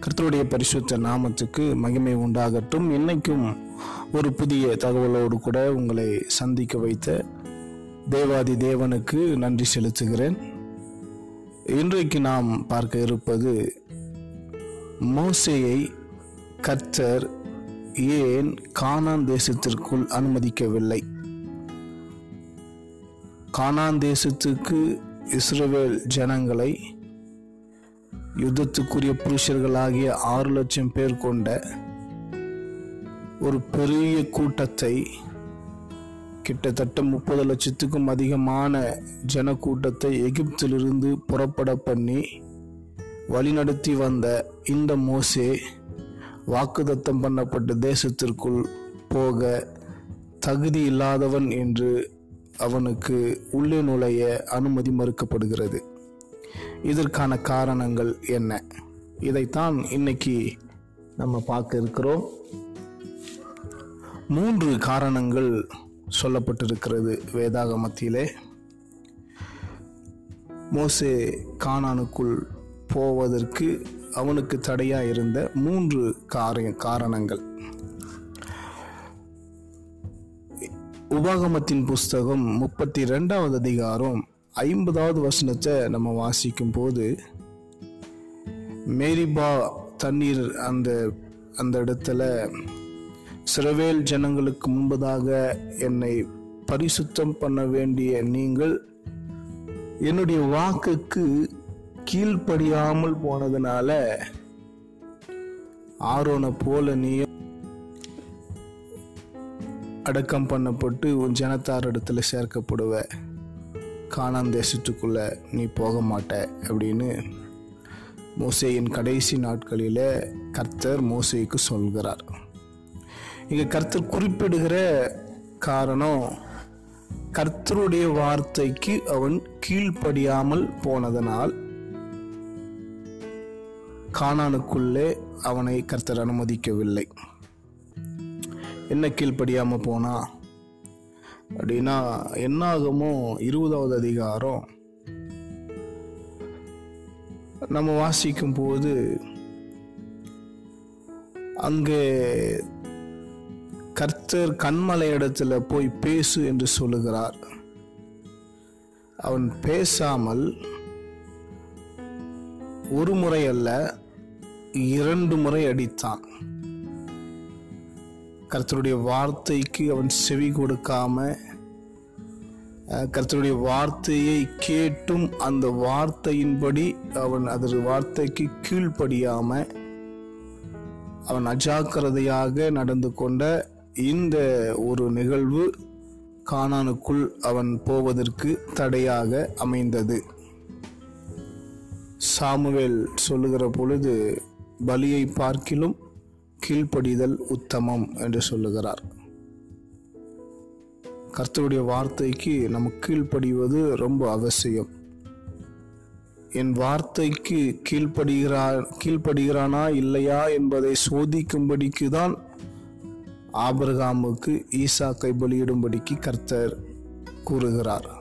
கர்த்தருடைய பரிசுத்த நாமத்துக்கு மகிமை உண்டாகட்டும். இன்னைக்கும் ஒரு புதிய தகவலோடு கூட உங்களை சந்திக்க வைத்த தேவாதி தேவனுக்கு நன்றி செலுத்துகிறேன். இன்றைக்கு நாம் பார்க்க இருப்பது மோசேயை கர்த்தர் ஏன் கானான் தேசத்திற்குள் அனுமதிக்கவில்லை? கானான் தேசத்துக்கு இஸ்ரவேல் ஜனங்களை யுத்தத்துக்குரிய புருஷர்களாகிய ஆறு லட்சம் பேர் கொண்ட ஒரு பெரிய கூட்டத்தை கிட்டத்தட்ட முப்பது லட்சத்துக்கும் அதிகமான ஜனக்கூட்டத்தை எகிப்திலிருந்து புறப்பட பண்ணி வழிநடத்தி வந்த இந்த மோசே வாக்குதத்தம் பண்ணப்பட்ட தேசத்திற்குள் போக தகுதி இல்லாதவன் என்று அவனுக்கு உள்ளே நுழைய அனுமதி மறுக்கப்படுகிறது. இதற்கான காரணங்கள் என்ன? இதைத்தான் இன்னைக்கு நம்ம பார்க்க இருக்கிறோம். மூன்று காரணங்கள் சொல்லப்பட்டிருக்கிறது வேதாகமத்திலே. மோசே கானானுக்குள் போவதற்கு அவனுக்கு தடையா இருந்த மூன்று காரிய காரணங்கள். உபாகமத்தின் புஸ்தகம் முப்பத்தி ரெண்டாவது அதிகாரம் ஐம்பதாவது வசனத்தை நம்ம வாசிக்கும் போது மேரிபா தண்ணீர் அந்த அந்த இடத்துல சிறவேல் ஜனங்களுக்கு முன்பதாக என்னை பரிசுத்தம் பண்ண வேண்டிய நீங்கள் என்னுடைய வாக்குக்கு கீழ்ப்படியாமல் போனதுனால ஆரோனை போல நீ அடக்கம் பண்ணப்பட்டு உன் ஜனத்தார் இடத்துல சேர்க்கப்படுவ. கானான் தேசத்துக்குள்ளே நீ போக மாட்ட அப்படின்னு மோசேயின் கடைசி நாட்களில் கர்த்தர் மோசேக்கு சொல்கிறார். இங்கே கர்த்தர் குறிப்பிடுகிற காரணம் கர்த்தருடைய வார்த்தைக்கு அவன் கீழ்ப்படியாமல் போனதனால் கானானுக்குள்ளே அவனை கர்த்தர் அனுமதிக்கவில்லை. என்ன கீழ்ப்படியாமல் போனா? அப்படின்னா என்னாகுமோ இருபதாவது அதிகாரம். நம்ம வாசிக்கும் போது அங்கே கர்த்தர் கண்மலை இடத்துல போய் பேசு என்று சொல்லுகிறார். அவன் பேசாமல் ஒரு முறை அல்ல இரண்டு முறை அடித்தான். கர்த்தருடைய வார்த்தைக்கு அவன் செவி கொடுக்காம கர்த்தருடைய வார்த்தையை கேட்டும் அந்த வார்த்தையின்படி அவன் அதற்கு வார்த்தைக்கு கீழ்ப்படியாம அவன் அஜாக்கிரதையாக நடந்து கொண்ட இந்த ஒரு நிகழ்வு கானானுக்குள் அவன் போவதற்கு தடையாக அமைந்தது. சாமுவேல் சொல்லுகிற பொழுது பலியை பார்க்கிலும் கீழ்ப்படிதல் உத்தமம் என்று சொல்லுகிறார். கர்த்தருடைய வார்த்தைக்கு நம்ம கீழ்ப்படிவது ரொம்ப அவசியம். என் வார்த்தைக்கு கீழ்ப்படுகிறா கீழ்ப்படுகிறானா இல்லையா என்பதை சோதிக்கும்படிக்கு தான் ஆபிரகாமுக்கு ஈசாக்கை பலியிடும்படிக்கு கர்த்தர் கூறுகிறார்.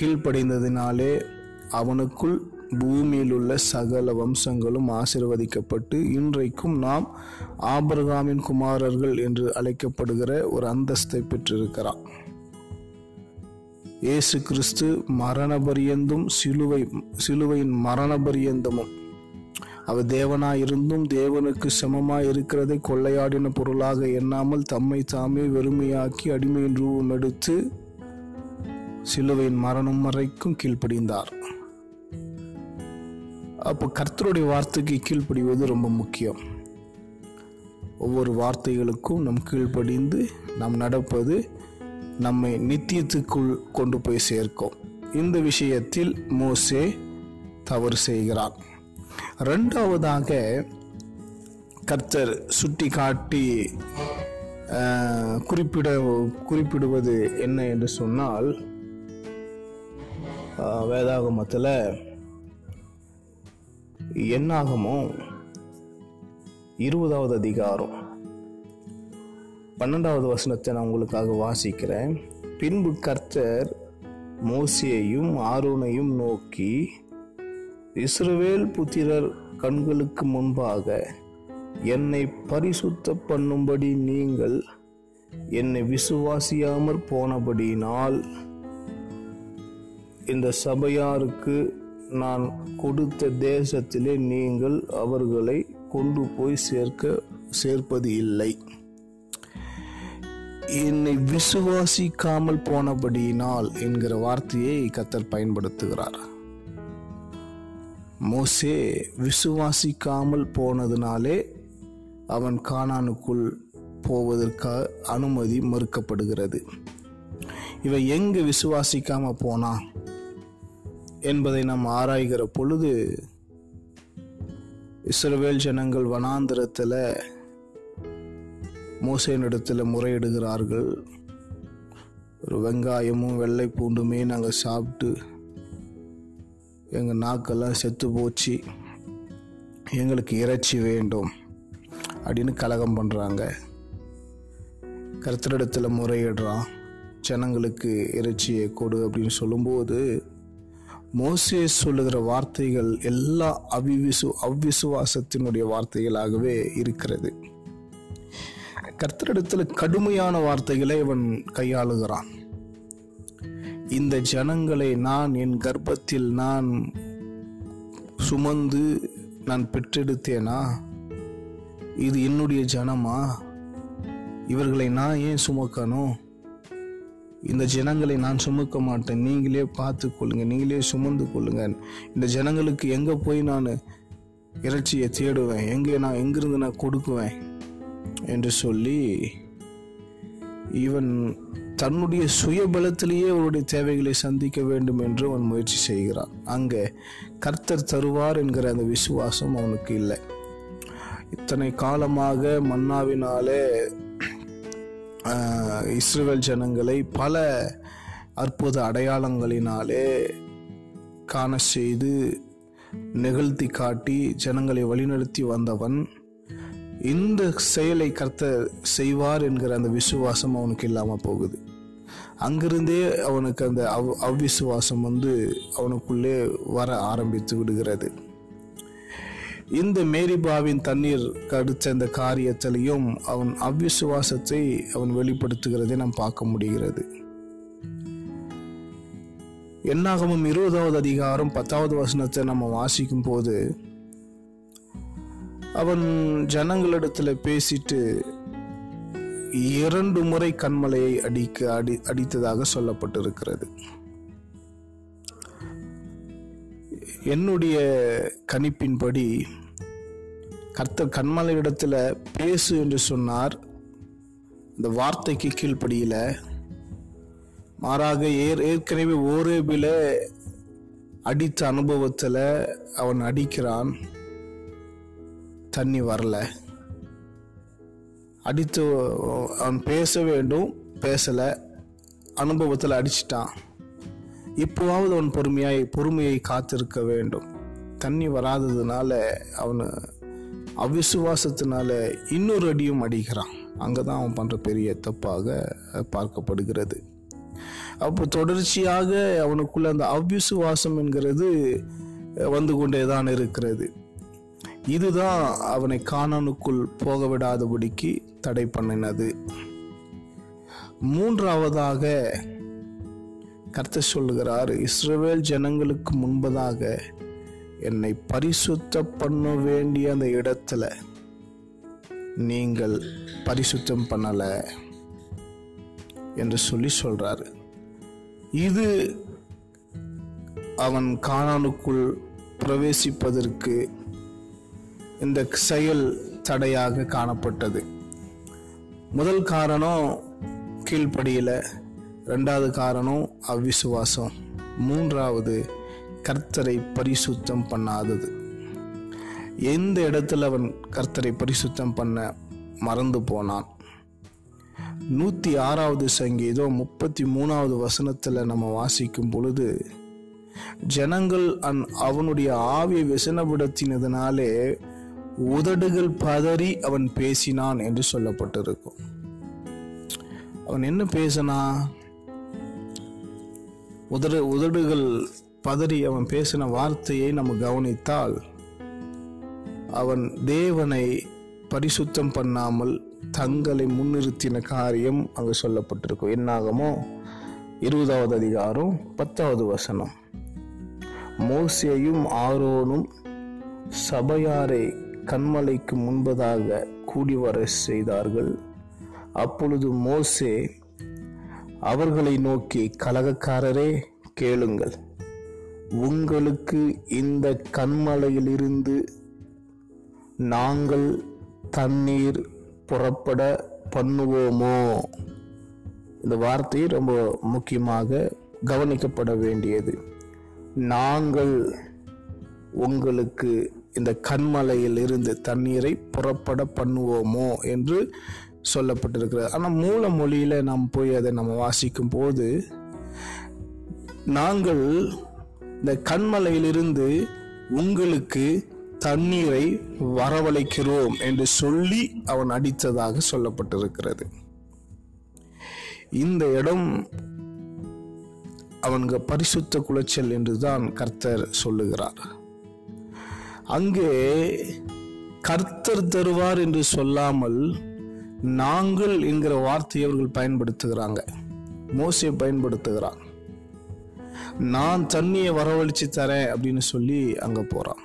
கீழ்ப்படைந்ததினாலே அவனுக்குள் பூமியில் உள்ள சகல வம்சங்களும் ஆசிர்வதிக்கப்பட்டு இன்றைக்கும் நாம் ஆபரகாமின் குமாரர்கள் என்று அழைக்கப்படுகிற ஒரு அந்தஸ்தை பெற்றிருக்கிறார். இயேசு கிறிஸ்து மரணபரியந்தும் சிலுவை சிலுவையின் மரணபரியந்தமும். அவர் தேவனாயிருந்தும் தேவனுக்கு சமமாய் இருக்கிறதை கொள்ளையாடின பொருளாக எண்ணாமல் தம்மை தாமே வெறுமையாக்கி அடிமையின் ரூபம் எடுத்து சிலுவையின் மரணம் வரைக்கும் கீழ்ப்படிந்தார். அப்போ கர்த்தருடைய வார்த்தைக்கு கீழ்ப்படிவது ரொம்ப முக்கியம். ஒவ்வொரு வார்த்தைகளுக்கும் நம் கீழ்ப்படிந்து நாம் நடப்பது நம்மை நித்தியத்துக்குள் கொண்டு போய் சேர்க்கும். இந்த விஷயத்தில் மோசே தவறு செய்கிறான் ரெண்டாவதாக கர்த்தர் சுட்டி காட்டி குறிப்பிட குறிப்பிடுவது என்ன என்று சொன்னால் வேதாகமத்தில் என்னாகுமோ? இருபதாவது அதிகாரம். பன்னெண்டாவது வசனத்தை நான் உங்களுக்காக வாசிக்கிறேன். பின்பு கர்த்தர் மோசியையும் ஆரோனையும் நோக்கி இஸ்ரவேல் புத்திரர் கண்களுக்கு முன்பாக என்னை பரிசுத்த பண்ணும்படி நீங்கள் என்னை விசுவாசியாமற் போனபடியினால் இந்த சபையாருக்கு நான் கொடுத்த தேசத்திலே நீங்கள் அவர்களை கொண்டு போய் சேர்க்க சேர்ப்பது இல்லை. என்னை விசுவாசிக்காமல் போனபடியினால் என்கிற வார்த்தையை கத்தர் பயன்படுத்துகிறார். மோசே விசுவாசிக்காமல் போனதுனாலே அவன் கானானுக்குள் போவதற்கு அனுமதி மறுக்கப்படுகிறது. இவன் எங்கு விசுவாசிக்காம போனான் என்பதை நாம் ஆராய்கிற பொழுது இஸ்ரவேல் ஜனங்கள் வனாந்திரத்தில் மோசையினிடத்தில் முறையிடுகிறார்கள். ஒரு வெங்காயமும் வெள்ளை பூண்டுமே நாங்கள் சாப்பிட்டு எங்கள் நாக்கெல்லாம் செத்து போச்சு. எங்களுக்கு இறைச்சி வேண்டும் அப்படின்னு கலகம் பண்ணுறாங்க கருத்தரிடத்தில் முறையிடுறான். ஜனங்களுக்கு இறைச்சியை கொடு அப்படின்னு சொல்லும்போது மோசே சொல்லுகிற வார்த்தைகள் எல்லா அவிவிசு அவ்விசுவாசத்தினுடைய வார்த்தைகளாகவே இருக்கிறது. கர்த்தரிடத்தில் கடுமையான வார்த்தைகளை இவன் கையாளுகிறான். இந்த ஜனங்களை நான் என் கர்ப்பத்தில் நான் சுமந்து நான் பெற்றெடுத்தேனா? இது என்னுடைய ஜனமா? இவர்களை நான் ஏன் சுமக்கணும்? இந்த ஜனங்களை நான் சுமக்க மாட்டேன். நீங்களே பார்த்து கொள்ளுங்க நீங்களே சுமந்து கொள்ளுங்க இந்த ஜனங்களுக்கு எங்கே போய் நான் இறைச்சியை தேடுவேன்? எங்கே நான் எங்கிருந்து நான் கொடுக்குவேன்? என்று சொல்லி இவன் தன்னுடைய சுயபலத்திலேயே அவருடைய தேவைகளை சந்திக்க வேண்டும் என்று அவன் முயற்சி செய்கிறான். அங்கே கர்த்தர் தருவார் என்கிற அந்த விசுவாசம் அவனுக்கு இல்லை. இத்தனை காலமாக மன்னாவினாலே இஸ்ரேல் ஜனங்களை பல அற்புத அடையாளங்களினாலே காண செய்து நிகழ்த்தி காட்டி ஜனங்களை வழிநடத்தி வந்தவன் இந்த செயலை கர்த்த செய்வார் என்கிற அந்த விசுவாசம் அவனுக்கு இல்லாமல் போகுது. அங்கிருந்தே அவனுக்கு அந்த அவ் அவ்விசுவாசம் வந்து அவனுக்குள்ளே வர ஆரம்பித்து விடுகிறது. இந்த மேரிபாவின் தண்ணீர் கடித்த இந்த காரியத்திலையும் அவன் அவ்விசுவாசத்தை அவன் வெளிப்படுத்துகிறதை நாம் பார்க்க முடிகிறது. என்னாகமும் இருபதாவது அதிகாரம் பத்தாவது வசனத்தை நம்ம வாசிக்கும் போது அவன் ஜனங்களிடத்துல பேசிட்டு இரண்டு முறை கண்மலையை அடிக்க அடி அடித்ததாக சொல்லப்பட்டிருக்கிறது. என்னுடைய கணிப்பின்படி கர்த்தர் கண்மலை இடத்துல பேசு என்று சொன்னார். இந்த வார்த்தைக்கு கீழ்ப்படியில் மாறாக ஏற் ஏற்கனவே ஓரேபில அடித்த அனுபவத்தில் அவன் அடிக்கிறான். தண்ணி வரல. அடித்து அவன் பேச வேண்டும் பேசலை அனுபவத்தில் அடிச்சிட்டான். இப்போவாவது அவன் பொறுமையாய் பொறுமையை காத்திருக்க வேண்டும். தண்ணி வராததுனால அவனு அவிசுவாசத்தினால இன்னொரு அடியும் அடிக்கிறான். அங்கே தான் அவன் பண்ணுற பெரிய தப்பாக பார்க்கப்படுகிறது. அப்போ தொடர்ச்சியாக அவனுக்குள்ள அந்த அவ்விசுவாசம் என்கிறது வந்து கொண்டேதான் இருக்கிறது. இதுதான் அவனை காணனுக்குள் போக விடாதபடிக்கு தடை பண்ணினது. மூன்றாவதாக கர்த்தர் சொல்லுகிறார் இஸ்ரவேல் ஜனங்களுக்கு முன்பதாக என்னை பரிசுத்த பண்ண வேண்டிய அந்த இடத்துல நீங்கள் பரிசுத்தம் பண்ணலை என்று சொல்லி சொல்கிறாரு இது அவன் காணானுக்குள் பிரவேசிப்பதற்கு இந்த செயல் தடையாக காணப்பட்டது. முதல் காரணம் கீழ்ப்படியில் ரெண்டாவது காரணம் அவ்விசுவாசம் மூன்றாவது கர்த்தரை பரிசுத்தம் பண்ணாதது. எந்த இடத்துல அவன் கர்த்தரை பரிசுத்தம் பண்ண மறந்து போனான்? நூற்றி ஆறாவது சங்கீதம் முப்பத்தி மூணாவது வசனத்தில் நம்ம வாசிக்கும் பொழுது ஜனங்கள் அன் அவனுடைய ஆவியை விசனப்படுத்தினதுனாலே உதடுகள் பதறி அவன் பேசினான் என்று சொல்லப்பட்டிருக்கும். அவன் என்ன பேசினா உதடு உதடுகள் பதறி அவன் பேசின வார்த்தையை நம்ம கவனித்தால் அவன் தேவனை பரிசுத்தம் பண்ணாமல் தங்களை முன்னிறுத்தின காரியம் அங்கு சொல்லப்பட்டிருக்கும். என்னாகமோ இருபதாவது அதிகாரம் பத்தாவது வசனம். மோசையும் ஆரோனும் சபையாரை கண்மலைக்கு முன்பதாக கூடி வர செய்தார்கள். அப்பொழுது மோசே அவர்களை நோக்கி கலகக்காரரே கேளுங்கள். உங்களுக்கு இந்த கண்மலையிலிருந்து நாங்கள் தண்ணீர் புறப்பட பண்ணுவோமோ? இந்த வார்த்தை ரொம்ப முக்கியமாக கவனிக்கப்பட வேண்டியது. நாங்கள் உங்களுக்கு இந்த கண்மலையில் இருந்து தண்ணீரை புறப்பட பண்ணுவோமோ? என்று சொல்லப்பட்டிருக்கிறது. ஆனால் மூல மொழியில் நாம் போய் அதை நம்ம வாசிக்கும் போது நாங்கள் இந்த கண்மலையிலிருந்து உங்களுக்கு தண்ணீரை வரவழைக்கிறோம் என்று சொல்லி அவன் அடித்ததாக சொல்லப்பட்டிருக்கிறது. இந்த இடம் அவனுக்கு பரிசுத்த குலைச்சல் என்றுதான் கர்த்தர் சொல்லுகிறார். அங்கே கர்த்தர் தருவார் என்று சொல்லாமல் நாங்கள் என்கிற வார்த்தையை அவர்கள் பயன்படுத்துகிறாங்க. மோசை பயன்படுத்துகிறான். நான் தண்ணியை வரவழைச்சு தரேன் அப்படின்னு சொல்லி அங்கே போகிறான்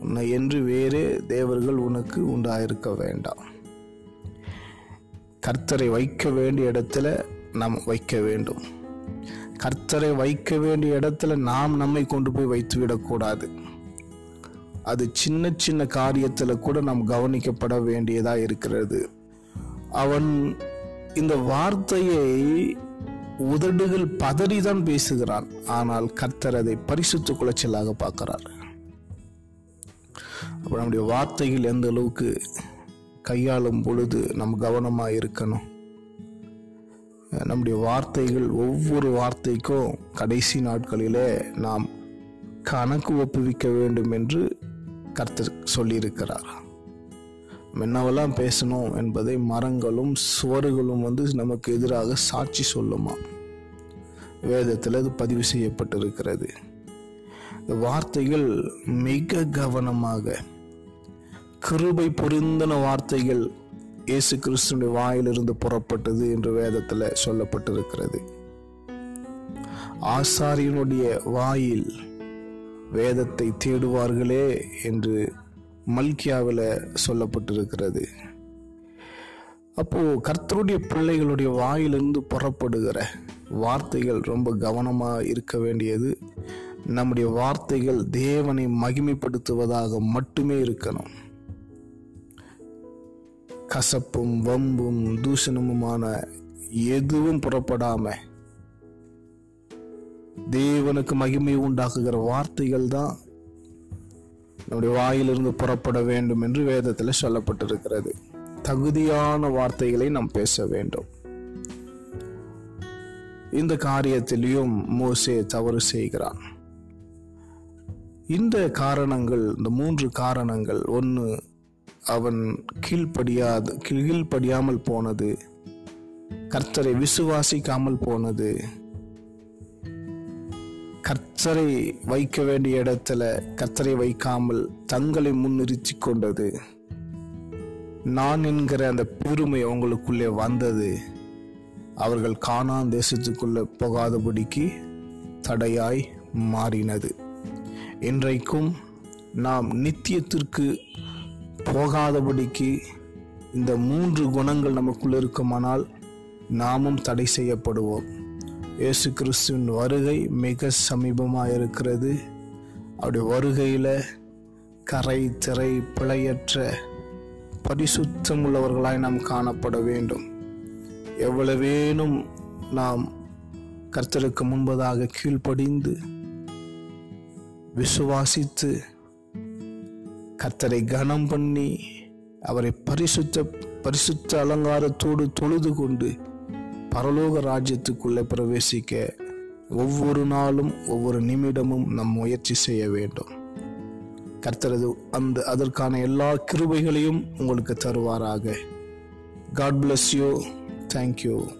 உன்னை என்று வேறு தேவர்கள் உனக்கு உண்டாயிருக்க வேண்டாம். கர்த்தரை வைக்க வேண்டிய இடத்துல நாம் வைக்க வேண்டும். கர்த்தரை வைக்க வேண்டிய இடத்துல நாம் நம்மை கொண்டு போய் வைத்து விடக்கூடாது அது சின்ன சின்ன காரியத்தில் கூட நாம் கவனிக்கப்பட வேண்டியதாக இருக்கிறது. அவன் இந்த வார்த்தையை உதடுகள் பதறிதான் பேசுகிறான். ஆனால் கர்த்தர் அதை பரிசுத்து குலைச்சலாக பார்க்கிறார். அப்போ நம்முடைய வார்த்தைகள் எந்த அளவுக்கு கையாளும் பொழுது நம் கவனமாக இருக்கணும்? நம்முடைய வார்த்தைகள் ஒவ்வொரு வார்த்தைக்கும் கடைசி நாட்களிலே நாம் கணக்கு ஒப்புவிக்க வேண்டும் என்று கர்த்தர் சொல்லியிருக்கிறார். என்னவெல்லாம் பேசணும் என்பதை மரங்களும் சுவர்களும் வந்து நமக்கு எதிராக சாட்சி சொல்லுமா? வேதத்தில் அது பதிவு செய்யப்பட்டிருக்கிறது. இந்த வார்த்தைகள் மிக கவனமாக கிருபை பொருந்தின வார்த்தைகள் இயேசு கிறிஸ்துடைய வாயிலிருந்து புறப்பட்டது என்று வேதத்தில் சொல்லப்பட்டிருக்கிறது. ஆசாரியனுடைய வாயில் வேதத்தை தேடுவார்களே என்று மல்கியாவில் சொல்லப்பட்டிருக்கிறது. அப்போது கர்த்தருடைய பிள்ளைகளுடைய வாயிலிருந்து புறப்படுகிற வார்த்தைகள் ரொம்ப கவனமாக இருக்க வேண்டியது. நம்முடைய வார்த்தைகள் தேவனை மகிமைப்படுத்துவதாக மட்டுமே இருக்கணும். கசப்பும் வம்பும் தூஷணமுமான எதுவும் புறப்படாமல் தேவனுக்கு மகிமை உண்டாக்குகிற வார்த்தைகள் தான் நம்முடைய வாயிலிருந்து புறப்பட வேண்டும் என்று வேதத்தில் சொல்லப்பட்டிருக்கிறது. தகுதியான வார்த்தைகளை நாம் பேச வேண்டும். இந்த காரியத்திலையும் மோசே தவறு செய்கிறான். இந்த காரணங்கள் இந்த மூன்று காரணங்கள் ஒன்று அவன் கீழ்ப்படியாது கீழ்ப்படியாமல் போனது கர்த்தரை விசுவாசிக்காமல் போனது கர்த்தரை வைக்க வேண்டிய இடத்துல கர்த்தரை வைக்காமல் தங்களை முன்னிறுத்தி கொண்டது. நான் என்கிற அந்த பெருமை அவங்களுக்குள்ளே வந்தது. அவர்கள் காணான் தேசத்துக்குள்ள போகாதபடிக்கு தடையாய் மாறினது. இன்றைக்கும் நாம் நித்தியத்திற்கு போகாதபடிக்கு இந்த மூன்று குணங்கள் நமக்குள்ள இருக்குமானால் நாமும் தடை செய்யப்படுவோம். இயேசு கிறிஸ்துவின் வருகை மிக சமீபமாக இருக்கிறது அப்படி வருகையில் கரை திரை பிழையற்ற பரிசுத்தம் உள்ளவர்களாய் நாம் காணப்பட வேண்டும். எவ்வளவேனும் நாம் கர்த்தருக்கு முன்பதாக கீழ்ப்படிந்து விசுவாசித்து கர்த்தரை கனம் பண்ணி அவரை பரிசுத்த பரிசுத்த அலங்காரத்தோடு தொழுது கொண்டு பரலோக ராஜ்யத்துக்குள்ளே பிரவேசிக்க ஒவ்வொரு நாளும் ஒவ்வொரு நிமிடமும் நம் முயற்சி செய்ய வேண்டும். கர்த்தரது அந்த அதற்கான எல்லா கிருபைகளையும் உங்களுக்கு தருவாராக. God bless you thank you